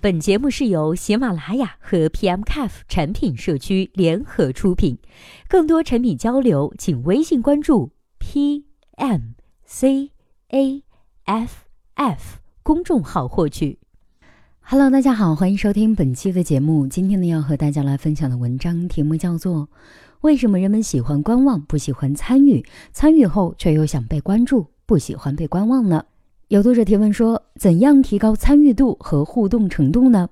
本节目是由喜马拉雅和 PMCAF 产品社区联合出品，更多产品交流，请微信关注 PMCAFF 公众号获取。Hello，大家好，欢迎收听本期的节目。今天呢，要和大家来分享的文章题目叫做《为什么人们喜欢观望，不喜欢参与？参与后却又想被关注，不喜欢被观望呢？》有读者提问说：“怎样提高参与度和互动程度呢？”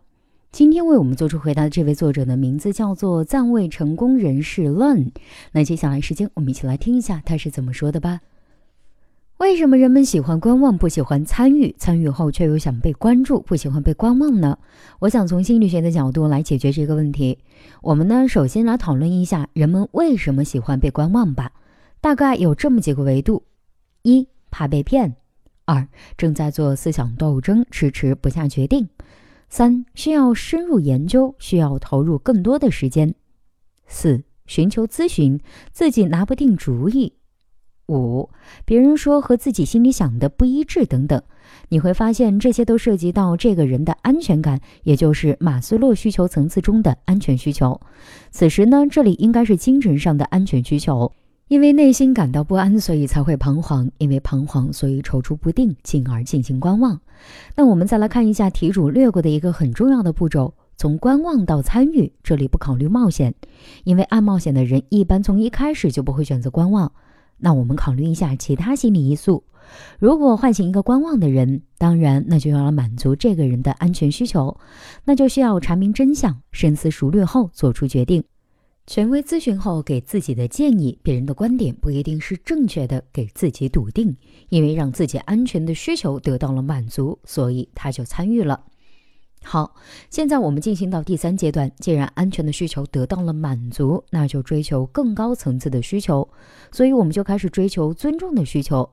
今天为我们做出回答的这位作者的名字叫做暂未成功人士 Len。那接下来时间，我们一起来听一下他是怎么说的吧。为什么人们喜欢观望，不喜欢参与？参与后却又想被关注，不喜欢被观望呢？我想从心理学的角度来解决这个问题。我们呢，首先来讨论一下人们为什么喜欢被观望吧。大概有这么几个维度：一、怕被骗。二正在做思想斗争，迟迟不下决定；三需要深入研究，需要投入更多的时间；四寻求咨询，自己拿不定主意；五别人说和自己心里想的不一致等等。你会发现，这些都涉及到这个人的安全感，也就是马斯洛需求层次中的安全需求。此时呢，这里应该是精神上的安全需求。因为内心感到不安，所以才会彷徨；因为彷徨，所以踌躇不定，进而进行观望。那我们再来看一下题主略过的一个很重要的步骤：从观望到参与，这里不考虑冒险，因为爱冒险的人一般从一开始就不会选择观望。那我们考虑一下其他心理因素。如果唤醒一个观望的人，当然那就要来满足这个人的安全需求，那就需要查明真相，深思熟虑后做出决定。权威咨询后给自己的建议，别人的观点不一定是正确的，给自己笃定，因为让自己安全的需求得到了满足，所以他就参与了。好，现在我们进行到第三阶段。既然安全的需求得到了满足，那就追求更高层次的需求。所以我们就开始追求尊重的需求。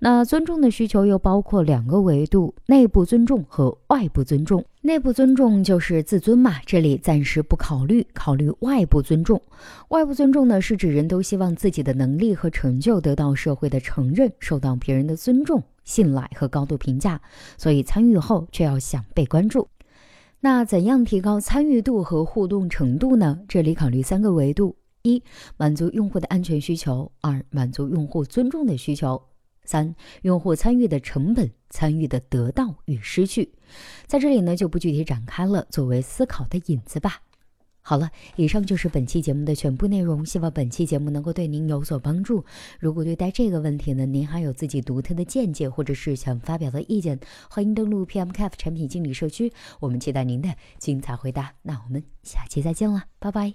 那尊重的需求又包括两个维度：内部尊重和外部尊重。内部尊重就是自尊嘛，这里暂时不考虑，考虑外部尊重。外部尊重呢，是指人都希望自己的能力和成就得到社会的承认，受到别人的尊重、信赖和高度评价。所以参与后却要想被关注。那怎样提高参与度和互动程度呢？这里考虑三个维度：一、满足用户的安全需求；二、满足用户尊重的需求；三、用户参与的成本、参与的得到与失去。在这里呢，就不具体展开了，作为思考的引子吧。好了，以上就是本期节目的全部内容。希望本期节目能够对您有所帮助。如果对待这个问题呢，您还有自己独特的见解，或者是想发表的意见，欢迎登录 PMKF 产品经理社区，我们期待您的精彩回答。那我们下期再见了，拜拜。